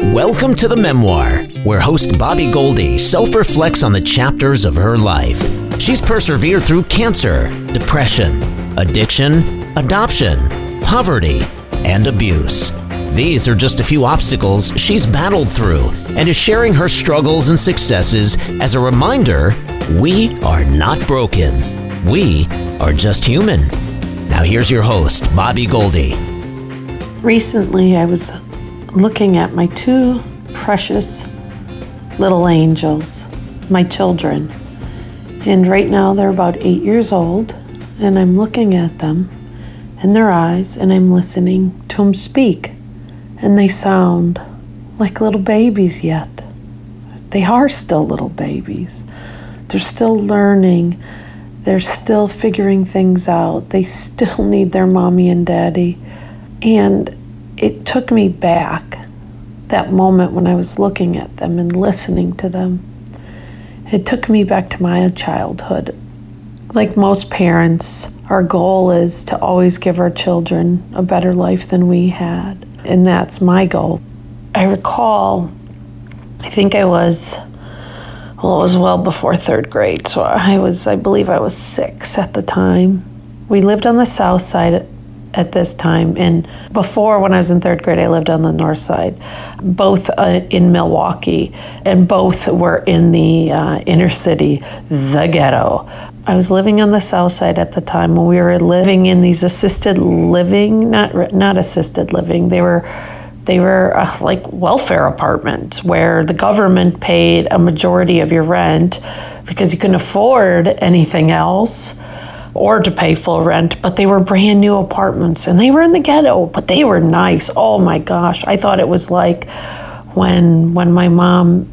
Welcome to the memoir, where host Bobbie Goldie self reflects on the chapters of her life. She's persevered through cancer, depression, addiction, adoption, poverty, and abuse. These are just a few obstacles she's battled through and is sharing her struggles and successes as a reminder we are not broken. We are just human. Now, here's your host, Bobbie Goldie. Recently, I was looking at my two precious little angels, my children. And right now they're about eight years old, and I'm looking at them and their eyes and I'm listening to them speak. And they sound like little babies yet. They are still little babies. They're still learning. They're still figuring things out. They still need their mommy and daddy. And it took me back that moment when I was looking at them and listening to them. It took me back to my childhood. Like most parents, our goal is to always give our children a better life than we had, and that's my goal. I recall, I think I was, well, it was well before third grade, so I was, I believe I was six at the time. We lived on the south side at this time. And before, when I was in third grade, I lived on the north side, both uh, in Milwaukee, and both were in the uh, inner city, the ghetto. I was living on the south side at the time when we were living in these assisted living, not not assisted living. They were they were uh, like welfare apartments where the government paid a majority of your rent because you couldn't afford anything else or to pay full rent, but they were brand new apartments and they were in the ghetto, but they were nice. Oh my gosh, I thought it was like when when my mom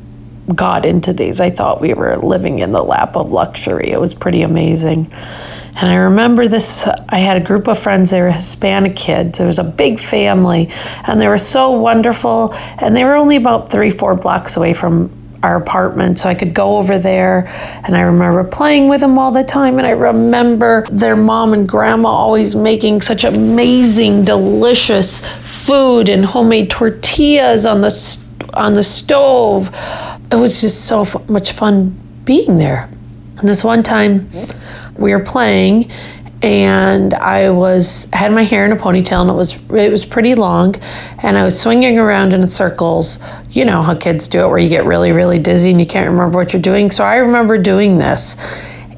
got into these, I thought we were living in the lap of luxury. It was pretty amazing. And I remember this, I had a group of friends, they were Hispanic kids. It was a big family, and they were so wonderful. And they were only about three, four blocks away from our apartment. So I could go over there and I remember playing with them all the time and I remember their mom and grandma always making such amazing delicious food and homemade tortillas on the on the stove. It was just so f- much fun being there. And this one time we were playing and I was had my hair in a ponytail and it was it was pretty long and I was swinging around in circles. You know how kids do it where you get really really dizzy and you can't remember what you're doing. So I remember doing this.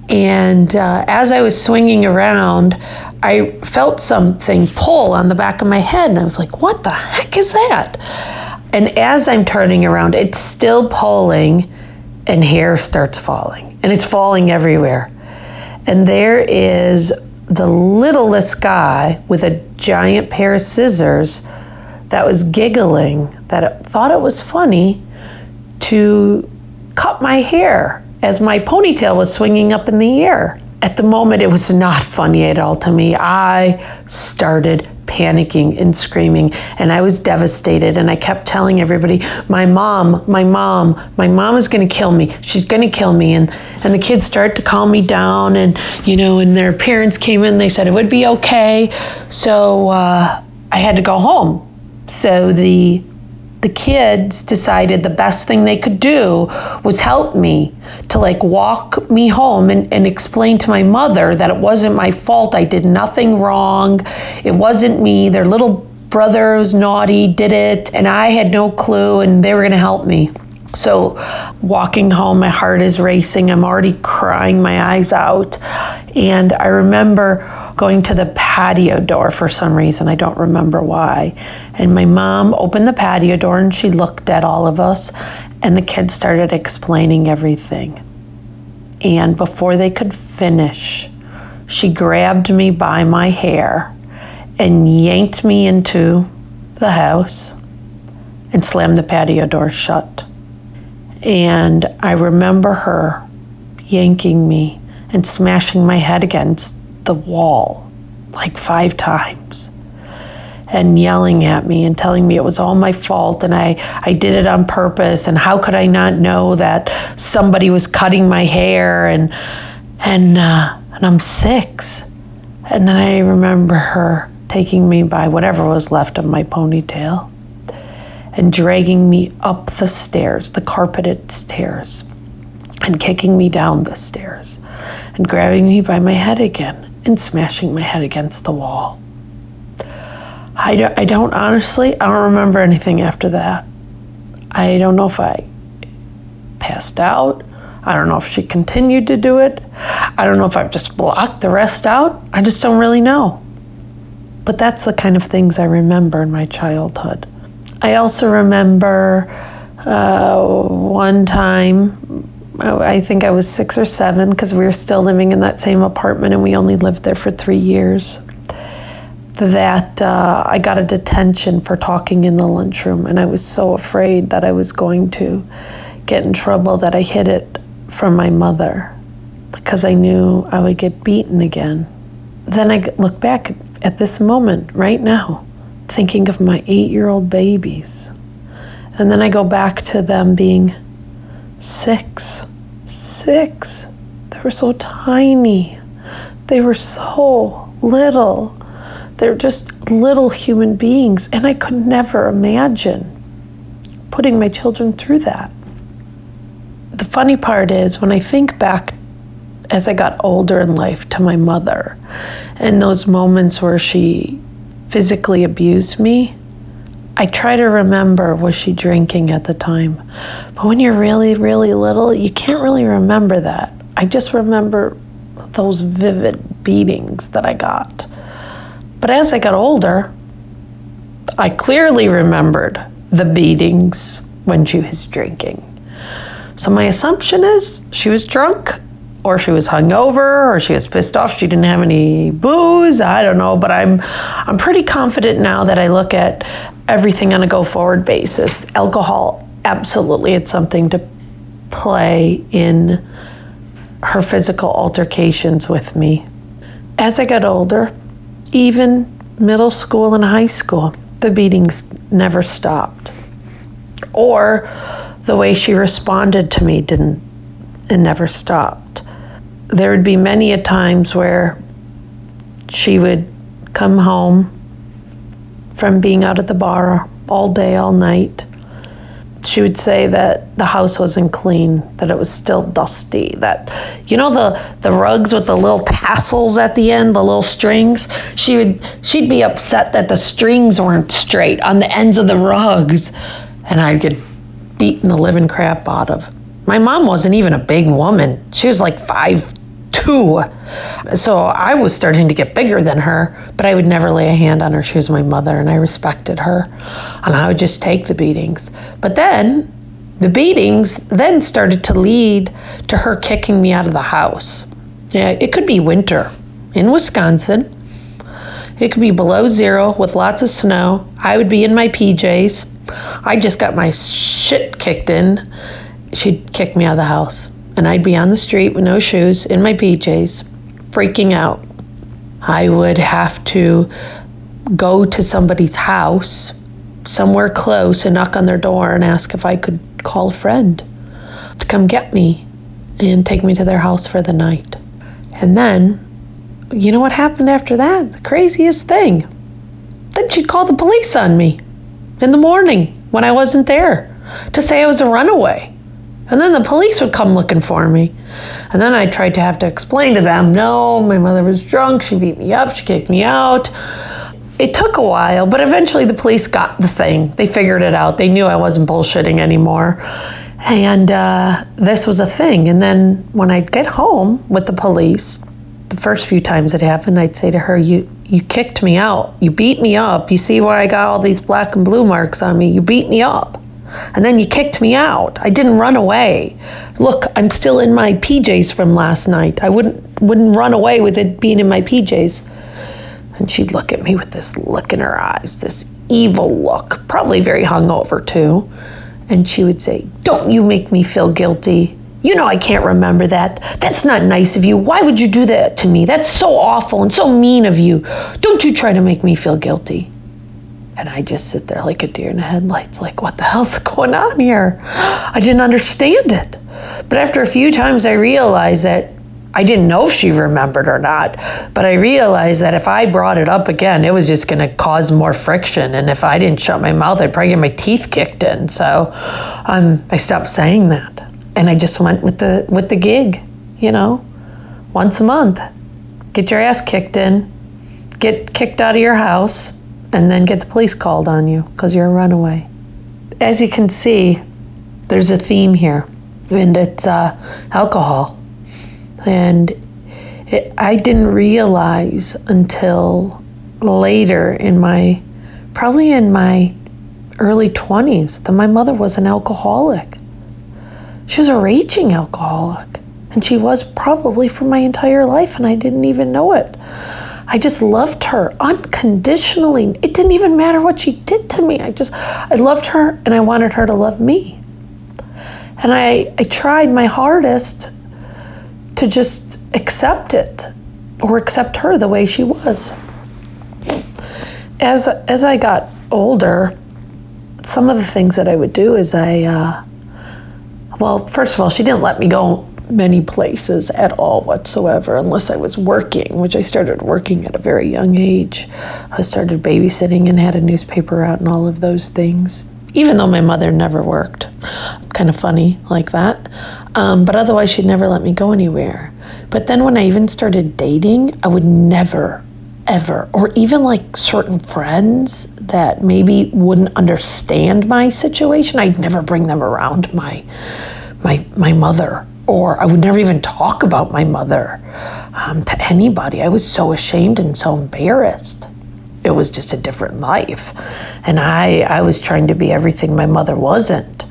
And uh, as I was swinging around, I felt something pull on the back of my head and I was like, "What the heck is that?" And as I'm turning around, it's still pulling and hair starts falling. And it's falling everywhere. And there is the littlest guy with a giant pair of scissors that was giggling, that thought it was funny to cut my hair as my ponytail was swinging up in the air. At the moment, it was not funny at all to me. I started panicking and screaming, and I was devastated. And I kept telling everybody, "My mom, my mom, my mom is going to kill me. She's going to kill me." And and the kids started to calm me down, and you know, and their parents came in. They said it would be okay. So uh, I had to go home. So the the kids decided the best thing they could do was help me to like walk me home and, and explain to my mother that it wasn't my fault. I did nothing wrong. It wasn't me. Their little brother was naughty, did it, and I had no clue, and they were going to help me. So, walking home, my heart is racing. I'm already crying my eyes out. And I remember going to the patio door for some reason. I don't remember why. And my mom opened the patio door and she looked at all of us, and the kids started explaining everything. And before they could finish, she grabbed me by my hair and yanked me into the house and slammed the patio door shut. And I remember her yanking me and smashing my head against the wall like five times and yelling at me and telling me it was all my fault and I, I did it on purpose and how could I not know that somebody was cutting my hair and and uh, and I'm six. And then I remember her taking me by whatever was left of my ponytail and dragging me up the stairs, the carpeted stairs, and kicking me down the stairs, and grabbing me by my head again and smashing my head against the wall. I, do, I don't honestly, I don't remember anything after that. I don't know if I passed out. I don't know if she continued to do it. I don't know if I've just blocked the rest out. I just don't really know. But that's the kind of things I remember in my childhood. I also remember uh, one time, I think I was six or seven because we were still living in that same apartment and we only lived there for three years. That uh, I got a detention for talking in the lunchroom, and I was so afraid that I was going to get in trouble that I hid it from my mother because I knew I would get beaten again. Then I look back at this moment right now, thinking of my eight year old babies. And then I go back to them being six. Six. They were so tiny. They were so little. They're just little human beings. And I could never imagine putting my children through that the funny part is when I think back as I got older in life to my mother and those moments where she physically abused me, I try to remember was she drinking at the time. But when you're really, really little, you can't really remember that. I just remember those vivid beatings that I got. But as I got older, I clearly remembered the beatings when she was drinking. So my assumption is she was drunk or she was hungover or she was pissed off she didn't have any booze. I don't know, but I'm I'm pretty confident now that I look at everything on a go forward basis. Alcohol absolutely it's something to play in her physical altercations with me. As I got older, even middle school and high school, the beatings never stopped. Or the way she responded to me didn't and never stopped. There would be many a times where she would come home from being out at the bar all day, all night. She would say that the house wasn't clean, that it was still dusty, that you know the the rugs with the little tassels at the end, the little strings. She would she'd be upset that the strings weren't straight on the ends of the rugs, and I'd get beaten the living crap out of. My mom wasn't even a big woman. She was like five two. So I was starting to get bigger than her, but I would never lay a hand on her. She was my mother and I respected her. And I would just take the beatings. But then the beatings then started to lead to her kicking me out of the house. Yeah, it could be winter in Wisconsin. It could be below zero with lots of snow. I would be in my PJs I just got my shit kicked in. She'd kick me out of the house. And I'd be on the street with no shoes, in my PJs, freaking out. I would have to go to somebody's house, somewhere close, and knock on their door and ask if I could call a friend to come get me and take me to their house for the night. And then, you know what happened after that? The craziest thing. Then she'd call the police on me in the morning when I wasn't there to say I was a runaway. And then the police would come looking for me. And then I tried to have to explain to them no, my mother was drunk. She beat me up. She kicked me out. It took a while, but eventually the police got the thing. They figured it out. They knew I wasn't bullshitting anymore. And uh, this was a thing. And then when I'd get home with the police, the first few times it happened, I'd say to her, "You you kicked me out. You beat me up. You see why I got all these black and blue marks on me? You beat me up." And then you kicked me out. I didn't run away. Look, I'm still in my PJs from last night. I wouldn't wouldn't run away with it being in my PJs. And she'd look at me with this look in her eyes, this evil look, probably very hungover too. And she would say, Don't you make me feel guilty. You know I can't remember that. That's not nice of you. Why would you do that to me? That's so awful and so mean of you. Don't you try to make me feel guilty. And I just sit there like a deer in the headlights, like, what the hell's going on here? I didn't understand it. But after a few times, I realized that I didn't know if she remembered or not, but I realized that if I brought it up again, it was just going to cause more friction. And if I didn't shut my mouth, I'd probably get my teeth kicked in. So um, I stopped saying that, and I just went with the with the gig. You know, once a month, get your ass kicked in, get kicked out of your house, and then get the police called on you because you're a runaway. As you can see, there's a theme here, and it's uh, alcohol and it, I didn't realize until later in my, probably in my early 20s, that my mother was an alcoholic. She was a raging alcoholic. And she was probably for my entire life, and I didn't even know it. I just loved her unconditionally. It didn't even matter what she did to me. I just, I loved her and I wanted her to love me. And I, I tried my hardest to just accept it or accept her the way she was. As as I got older, some of the things that I would do is I, uh, well, first of all, she didn't let me go many places at all whatsoever unless I was working, which I started working at a very young age. I started babysitting and had a newspaper out and all of those things even though my mother never worked. Kind of funny like that. Um, but otherwise, she'd never let me go anywhere. But then when I even started dating, I would never, ever, or even like certain friends that maybe wouldn't understand my situation, I'd never bring them around my my my mother or I would never even talk about my mother um, to anybody. I was so ashamed and so embarrassed it was just a different life. And I, I was trying to be everything my mother wasn't.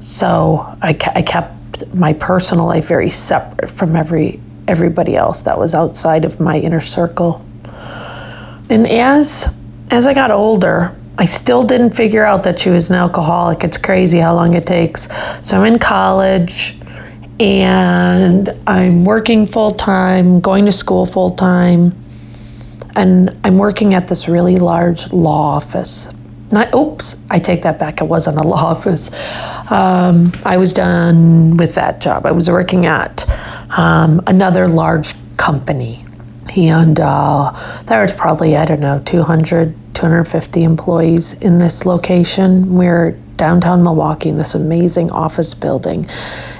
So I, I kept my personal life very separate from every everybody else that was outside of my inner circle. And as as I got older, I still didn't figure out that she was an alcoholic. It's crazy how long it takes. So I'm in college and I'm working full time, going to school full time and I'm working at this really large law office. Not, oops, I take that back. It wasn't a law office. Um, I was done with that job. I was working at um, another large company. And uh, there was probably, I don't know, 200, 250 employees in this location. We're downtown Milwaukee in this amazing office building.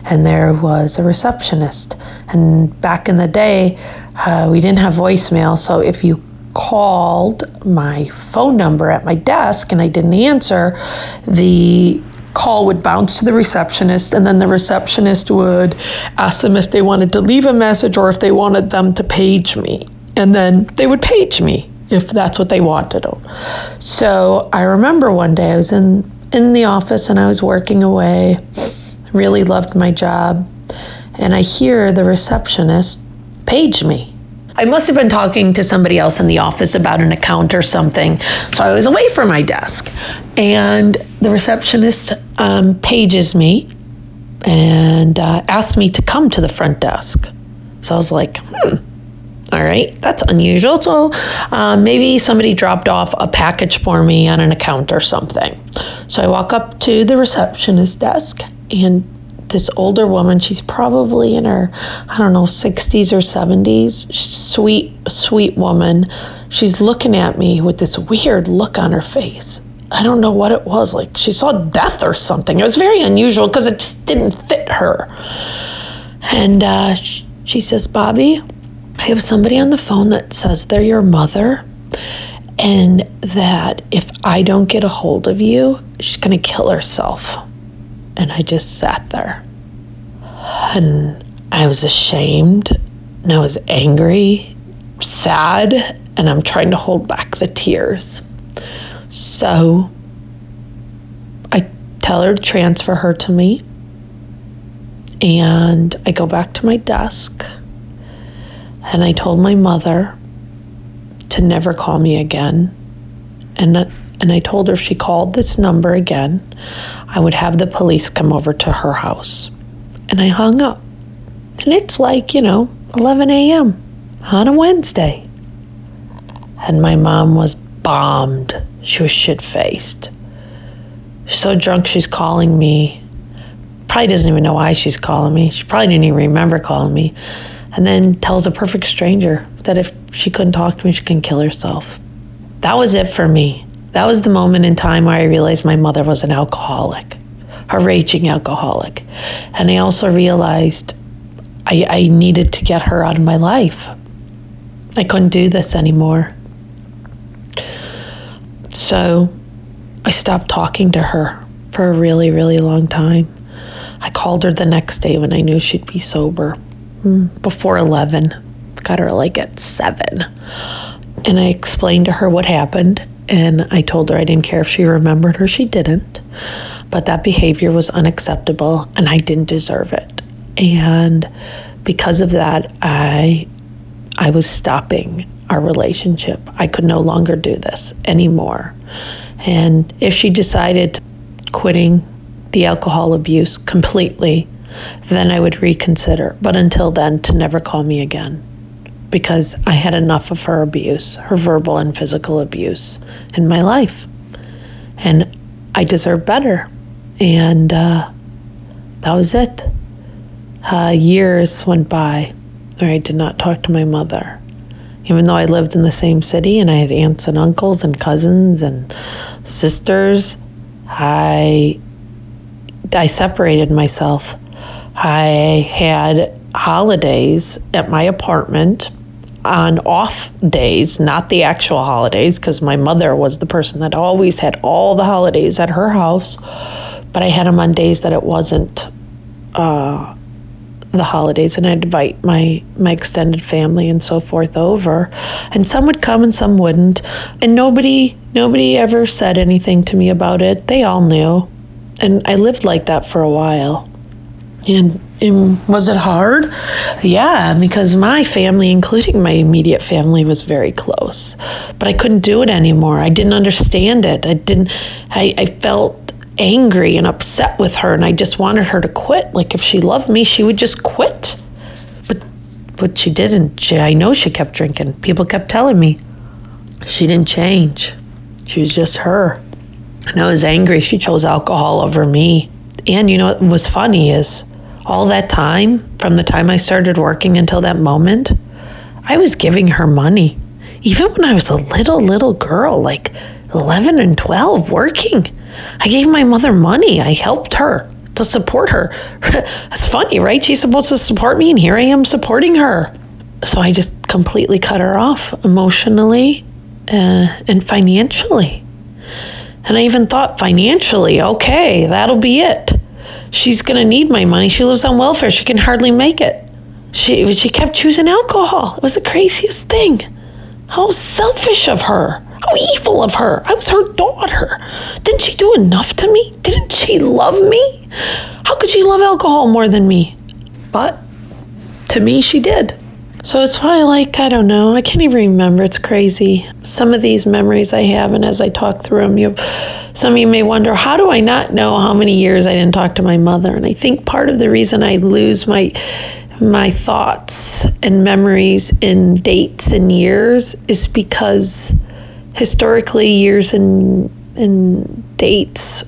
And there was a receptionist. And back in the day, uh, we didn't have voicemail, so if you called my phone number at my desk and I didn't answer, the call would bounce to the receptionist, and then the receptionist would ask them if they wanted to leave a message or if they wanted them to page me. And then they would page me if that's what they wanted. So I remember one day I was in, in the office and I was working away, really loved my job, and I hear the receptionist page me. I must have been talking to somebody else in the office about an account or something. So I was away from my desk. And the receptionist um, pages me and uh, me to come to the front desk. So I was like, hmm, all right, that's unusual. So um, maybe somebody dropped off a package for me on an account or something. So I walk up to the receptionist desk and this older woman. She's probably in her, I don't know, 60s or 70s. Sweet, sweet woman. She's looking at me with this weird look on her face. I don't know what it was. Like she saw death or something. It was very unusual because it just didn't fit her. And uh, she says, Bobbie, I have somebody on the phone that says they're your mother and that if I don't get a hold of you, she's going to kill herself. And I just sat there. And I was ashamed and I was angry, sad, and I'm trying to hold back the tears. So I tell her to transfer her to me. And I go back to my desk and I told my mother to never call me again. And, and I told her if she called this number again, I would have the police come over to her house. And I hung up. And it's like, you know, 11 a.m. on a Wednesday. And my mom was bombed. She was shit faced. So drunk, she's calling me. Probably doesn't even know why she's calling me. She probably didn't even remember calling me. and then tells a perfect stranger that if she couldn't talk to me, she can kill herself. That was it for me. That was the moment in time where I realized my mother was an alcoholic, a raging alcoholic. And I also realized I, I needed to get her out of my life. I couldn't do this anymore. So I stopped talking to her for a really, really long time. I called her the next day when I knew she'd be sober, hmm, before 11. Got her like at 7. And I explained to her what happened, and I told her I didn't care if she remembered or she didn't, but that behavior was unacceptable and I didn't deserve it. And because of that, I I was stopping our relationship. I could no longer do this anymore. And if she decided quitting the alcohol abuse completely, then I would reconsider. But until then, to never call me again because I had enough of her abuse, her verbal and physical abuse in my life. And I deserve better. And uh, that was it. Uh, years went by where I did not talk to my mother even though I lived in the same city and I had aunts and uncles and cousins and sisters, I I separated myself. I had holidays at my apartment on off days, not the actual holidays, because my mother was the person that always had all the holidays at her house. But I had them on days that it wasn't uh, the holidays and I'd invite my my extended family and so forth over and some would come and some wouldn't and nobody nobody ever said anything to me about it they all knew and I lived like that for a while and, and was it hard yeah because my family including my immediate family was very close but I couldn't do it anymore I didn't understand it I didn't I, I felt angry and upset with her and I just wanted her to quit. Like if she loved me, she would just quit. But but she didn't. She, I know she kept drinking. People kept telling me she didn't change. She was just her. And I was angry. She chose alcohol over me. And you know what was funny is all that time, from the time I started working until that moment, I was giving her money. Even when I was a little, little girl, like 11 and 12, working. I gave my mother money. I helped her to support her. That's funny, right? She's supposed to support me, and here I am supporting her. So I just completely cut her off emotionally uh, and financially. And I even thought financially, okay, that'll be it. She's going to need my money. She lives on welfare. She can hardly make it. She, she kept choosing alcohol. It was the craziest thing. How selfish of her. How evil of her. I was her daughter. Didn't she do enough to me? Didn't she love me? How could she love alcohol more than me? But to me, she did. So it's probably like, I don't know, I can't even remember. It's crazy. Some of these memories I have, and as I talk through them, you, some of you may wonder, how do I not know how many years I didn't talk to my mother? And I think part of the reason I lose my my thoughts and memories in dates and years is because historically years and and dates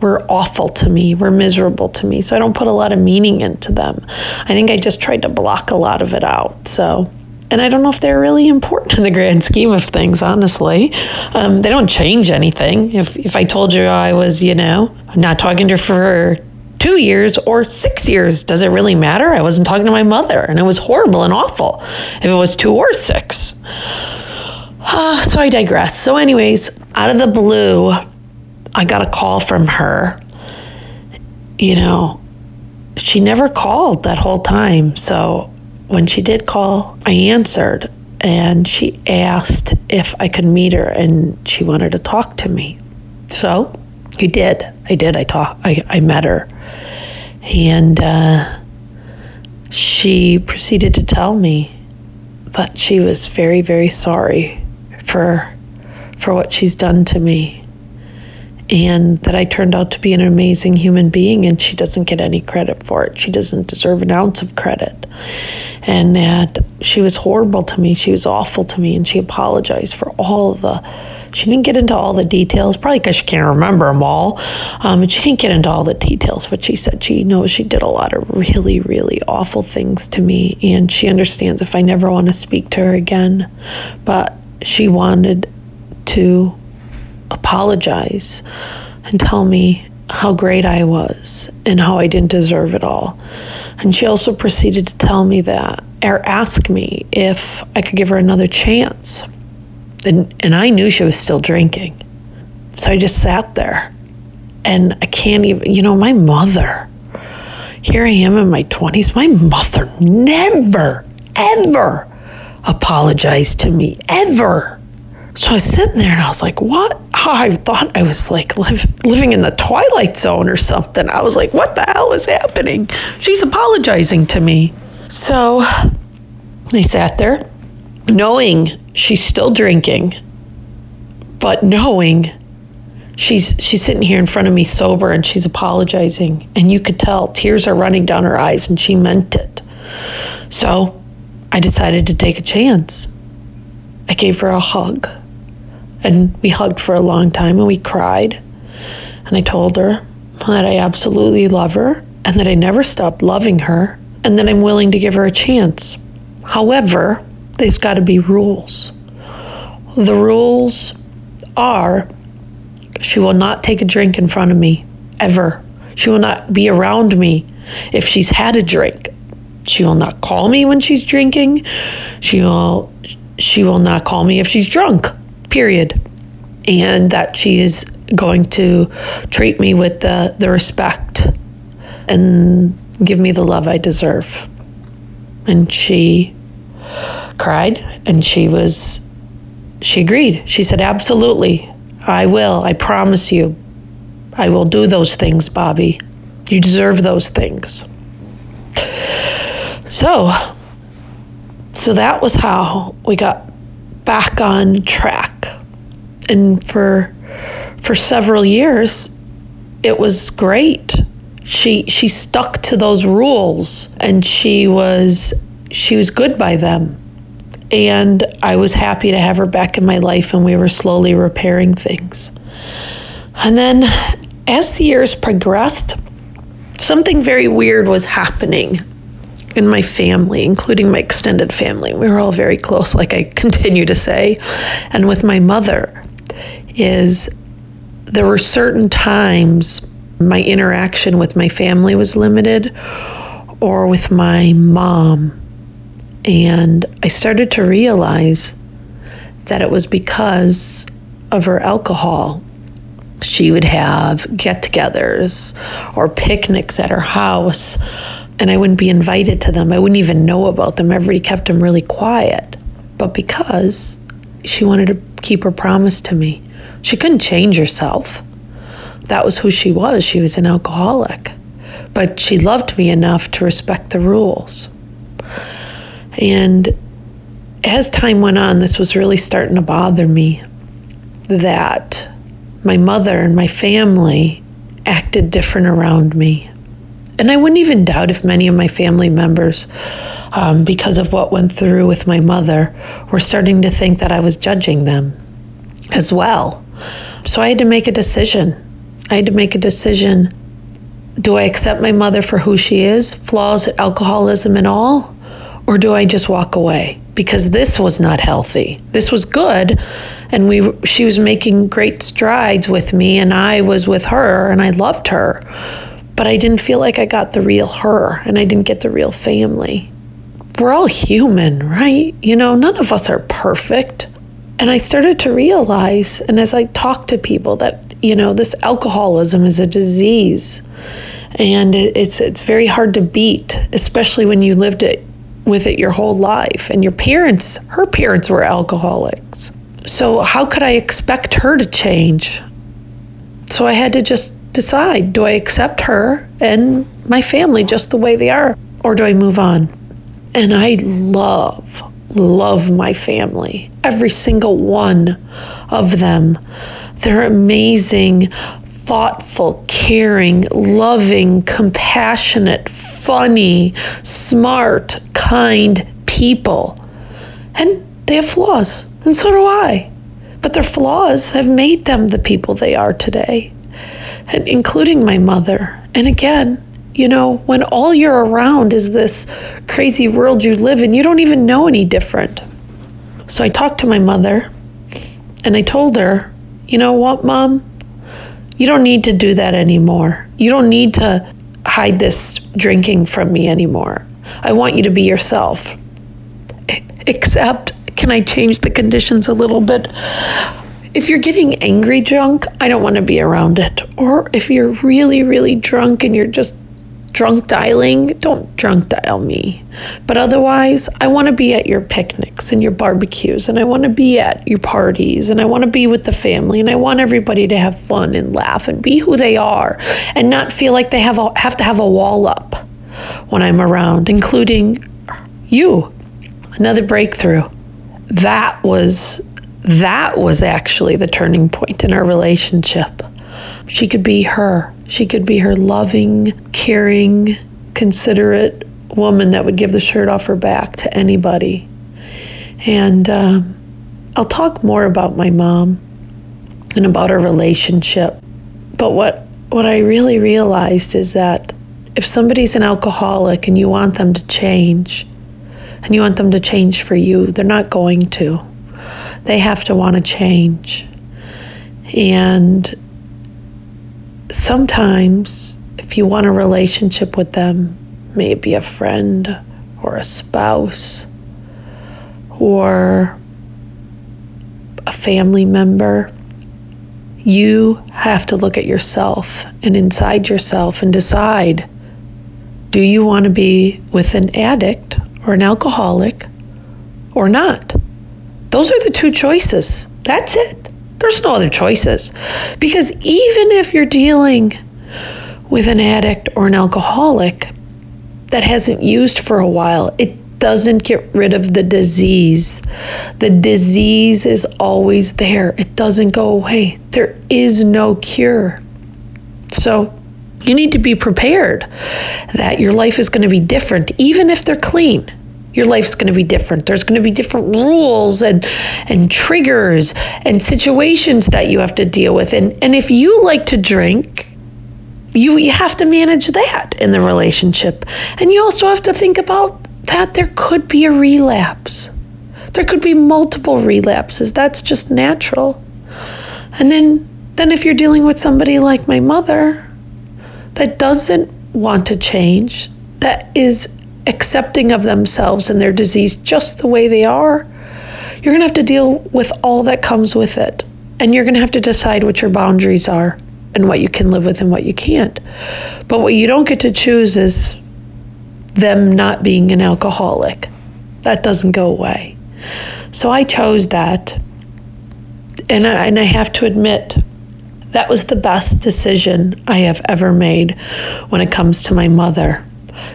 were awful to me, were miserable to me. So I don't put a lot of meaning into them. I think I just tried to block a lot of it out. So and I don't know if they're really important in the grand scheme of things, honestly. Um, they don't change anything. If, if I told you I was, you know, not talking to her for two years or six years, does it really matter? I wasn't talking to my mother, and it was horrible and awful if it was two or six. Uh, so I digress. So, anyways, out of the blue, I got a call from her. You know, she never called that whole time. So, when she did call, I answered and she asked if I could meet her and she wanted to talk to me. So, I did. I did. I talked. I, I met her. And uh, she proceeded to tell me that she was very, very sorry for for what she's done to me and that I turned out to be an amazing human being and she doesn't get any credit for it. She doesn't deserve an ounce of credit. And that she was horrible to me. She was awful to me and she apologized for all of the She didn't get into all the details, probably because she can't remember them all. Um, but she didn't get into all the details. But she said she knows she did a lot of really, really awful things to me, and she understands if I never want to speak to her again. But she wanted to apologize and tell me how great I was and how I didn't deserve it all. And she also proceeded to tell me that, or ask me if I could give her another chance. And, and I knew she was still drinking. So I just sat there. And I can't even, you know, my mother, here I am in my 20s, my mother never, ever apologized to me, ever. So I was sitting there and I was like, what? I thought I was like live, living in the twilight zone or something. I was like, what the hell is happening? She's apologizing to me. So I sat there knowing she's still drinking, but knowing she's she's sitting here in front of me sober and she's apologizing and you could tell tears are running down her eyes and she meant it. So I decided to take a chance. I gave her a hug and we hugged for a long time and we cried. And I told her that I absolutely love her and that I never stopped loving her and that I'm willing to give her a chance. However, there's got to be rules. The rules are she will not take a drink in front of me ever. She will not be around me if she's had a drink. She will not call me when she's drinking. She will she will not call me if she's drunk period. And that she is going to treat me with the, the respect and give me the love I deserve. And she cried and she was, she agreed. She said, Absolutely, I will. I promise you. I will do those things, Bobbie. You deserve those things. So, so that was how we got back on track. And for for several years it was great. She she stuck to those rules and she was she was good by them. And I was happy to have her back in my life and we were slowly repairing things. And then as the years progressed something very weird was happening in my family, including my extended family. We were all very close, like I continue to say. And with my mother, is there were certain times my interaction with my family was limited or with my mom. And I started to realize that it was because of her alcohol. She would have get togethers or picnics at her house, and I wouldn't be invited to them. I wouldn't even know about them. Everybody kept them really quiet. But because she wanted to keep her promise to me, she couldn't change herself. That was who she was. She was an alcoholic. But she loved me enough to respect the rules. And as time went on, this was really starting to bother me that my mother and my family acted different around me. And I wouldn't even doubt if many of my family members, um, because of what went through with my mother, were starting to think that I was judging them as well. So I had to make a decision. I had to make a decision. Do I accept my mother for who she is, flaws, alcoholism, and all? Or do I just walk away? Because this was not healthy. This was good, and we she was making great strides with me, and I was with her, and I loved her. But I didn't feel like I got the real her, and I didn't get the real family. We're all human, right? You know, none of us are perfect. And I started to realize, and as I talked to people, that you know this alcoholism is a disease, and it's it's very hard to beat, especially when you lived it with it your whole life, and your parents, her parents were alcoholics. So how could I expect her to change? So I had to just decide: do I accept her and my family just the way they are, or do I move on? And I love love my family, every single one of them. They're amazing, thoughtful, caring, loving, compassionate, funny, smart, kind people. And they have flaws, and so do I. But their flaws have made them the people they are today, and including my mother. And again, you know, when all you're around is this crazy world you live in, you don't even know any different. So I talked to my mother and I told her, you know what, mom? You don't need to do that anymore. You don't need to hide this drinking from me anymore. I want you to be yourself. Except, can I change the conditions a little bit? If you're getting angry drunk, I don't want to be around it. Or if you're really, really drunk and you're just drunk dialing, don't drunk dial me. But otherwise, I want to be at your picnics and your barbecues, and I want to be at your parties, and I want to be with the family, and I want everybody to have fun and laugh and be who they are, and not feel like they have a, have to have a wall up when I'm around, including you. Another breakthrough. That was that was actually the turning point in our relationship. She could be her. She could be her loving, caring, considerate woman that would give the shirt off her back to anybody. And um, I'll talk more about my mom and about our relationship. But what what I really realized is that if somebody's an alcoholic and you want them to change, and you want them to change for you, they're not going to. They have to want to change. And sometimes if you want a relationship with them, maybe a friend or a spouse or a family member, you have to look at yourself and inside yourself and decide do you want to be with an addict or an alcoholic or not? Those are the two choices. That's it. There's no other choices. Because even if you're dealing with an addict or an alcoholic that hasn't used for a while, it doesn't get rid of the disease. The disease is always there, it doesn't go away. There is no cure. So, you need to be prepared that your life is going to be different, even if they're clean your life's going to be different. There's going to be different rules and and triggers and situations that you have to deal with. And and if you like to drink, you, you have to manage that in the relationship. And you also have to think about that there could be a relapse. There could be multiple relapses. That's just natural. And then then if you're dealing with somebody like my mother that doesn't want to change, that is accepting of themselves and their disease just the way they are, you're going to have to deal with all that comes with it. And you're going to have to decide what your boundaries are and what you can live with and what you can't. But what you don't get to choose is them not being an alcoholic. That doesn't go away. So I chose that. And I, and I have to admit, that was the best decision I have ever made when it comes to my mother.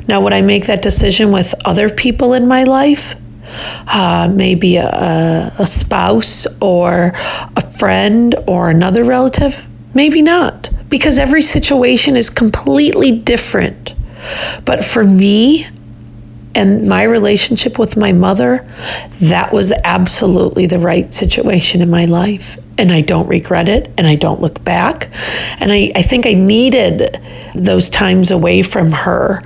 Now, would I make that decision with other people in my life? Uh, maybe a, a spouse or a friend or another relative? Maybe not, because every situation is completely different. But for me, and my relationship with my mother, that was absolutely the right situation in my life. And I don't regret it and I don't look back. And I, I think I needed those times away from her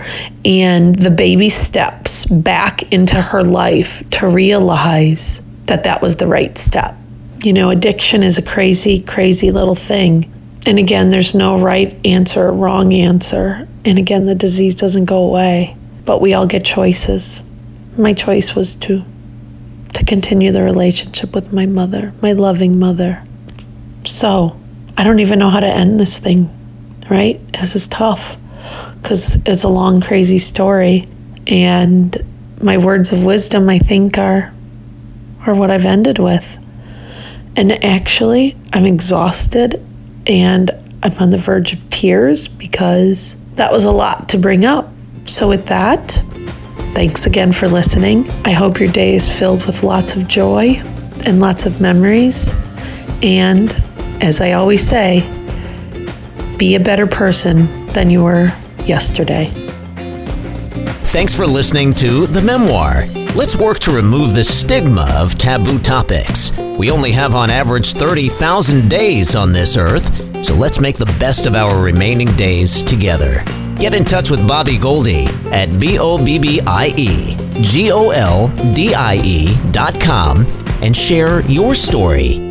and the baby steps back into her life to realize that that was the right step. You know, addiction is a crazy, crazy little thing. And again, there's no right answer or wrong answer. And again, the disease doesn't go away but we all get choices. My choice was to to continue the relationship with my mother, my loving mother. So, I don't even know how to end this thing, right? This is tough because it's a long, crazy story. And my words of wisdom, I think, are, are what I've ended with. And actually, I'm exhausted and I'm on the verge of tears because that was a lot to bring up. So, with that, thanks again for listening. I hope your day is filled with lots of joy and lots of memories. And as I always say, be a better person than you were yesterday. Thanks for listening to The Memoir Let's work to remove the stigma of taboo topics. We only have on average 30,000 days on this earth, so let's make the best of our remaining days together. Get in touch with Bobbie Goldie at B O B B I E G O L D I E dot com and share your story